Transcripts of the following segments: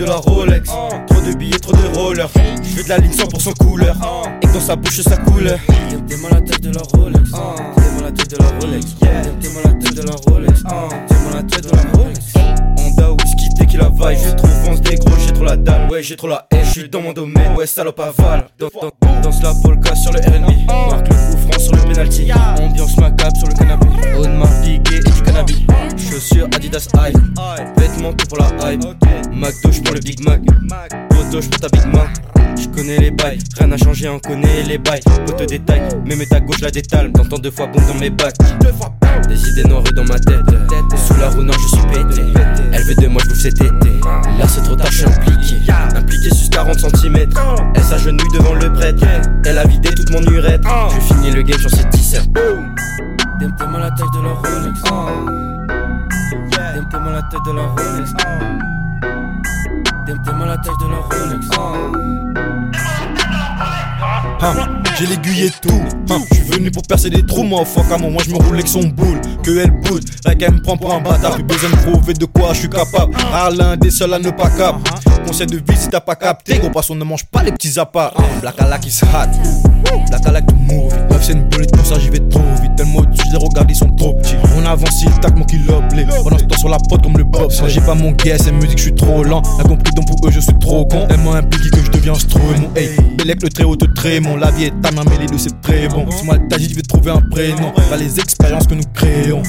de la Rolex. Trop de billets, trop de rollers. Je veux de la ligne 100% couleur. Et que dans sa bouche, sa couleur. T'es mal la tête de la Rolex. T'es mal la tête de la Rolex. T'es mal la tête de la Rolex. T'es mal la tête de la Rolex. Honda, whisky, tequila, vibe. J'ai trop fonce des gros, j'ai trop la dalle. Ouais, j'ai trop la haine, je suis dans mon domaine. Ouais, salope aval. Dans, dans, danse la polka sur le RB. Chaussures Adidas High. Vêtements tout pour la hype. McDo, pour le Big Mac. Poteau, pour ta Big Mac. Je connais les bails, rien n'a changé, on connaît les bails. Pote détail, même ta gauche la détale. T'entends deux fois bon dans mes bacs. Des idées noires dans ma tête. Sous la roue, non, je suis pété. Elle veut de moi, je cet été. Là, c'est trop tard, je impliqué. Impliqué sur 40 cm. Elle s'agenouille devant le prêtre. Elle a vidé toute mon urette. Je finis le game sur cette t-shirt. T'es mal la tête de la Rolex. Tête de la Rolex. Mal la tête de la Rolex. Hein, j'ai l'aiguille et tout. Hein, je suis venu pour percer des trous, moi, fuck à moi, moi je me roule avec son boule. Que elle boude, la qu'elle me prend pour un bâtard. Plus besoin de prouver de quoi je suis capable. Rare l'un des seuls à ne pas cap. Conseil de vie si t'as pas capté. Gros poisson ne mange pas les petits appâts. Black Alak is hot. Black Alak to move. Bref, c'est une bullet, pour ça j'y vais trop vite. Tellement au-dessus, je les regarde, ils sont trop petits. On avance, il tac, mon kilo blé. Pendant ce temps sur la prod comme le bob. Moi j'ai pas mon guess, et musique, je suis trop lent. T'as compris, donc pour eux, je suis trop con. Tellement impliqué que je deviens Mon Hey, Bellec, le très haut te trémon. La vie est ta main, mais les deux c'est très bon. Si moi t'as dit, trouver un prénom. Pas les expériences que nous créons.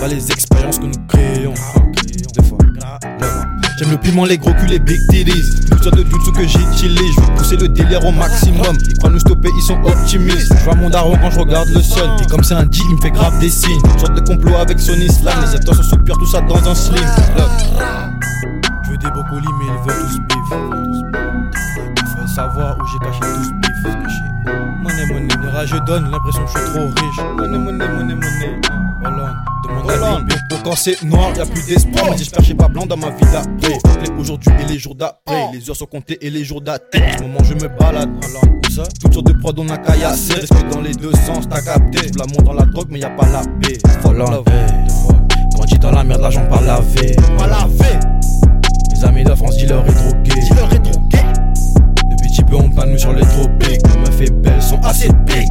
Pas les expériences que nous créons. Des fois. J'aime le piment, les gros culs, les big titties. Tout ça de jutsu que j'utilise. Je veux pousser le délire au maximum. Ils croient nous stopper, ils sont optimistes. Je vois mon daron quand je regarde le sun. Et comme c'est un dit, il me fait grave des signes. Sorte de complot avec son islam. Les se soupirent, tout ça dans un slim. Je veux des brocolis, mais ils veulent tous bif. Il faut savoir où j'ai caché tous bif. Monnaie, monnaie, monnaie. Je donne l'impression que je suis trop riche. Monnaie, monnaie, monnaie, monnaie. Voilà, quand c'est noir, y a plus d'espoir. Mais j'espère j'ai pas blanc dans ma vie d'après. Aujourd'hui et les jours d'après, les heures sont comptées et les jours d'attente. En moment, je me balade. Où ça Toutes sortes de prods, on a caillassé. Respect dans les deux sens, t'as capté. L'amour dans la drogue, mais y a pas la paix. Faut l'enlever. Dans la merde, l'argent pas lavé. Pas lavé. Mes amis de France, dis-leur est trop gay. Depuis petit peu, on plane nous sur les tropiques. On me fait belle, sont assez big.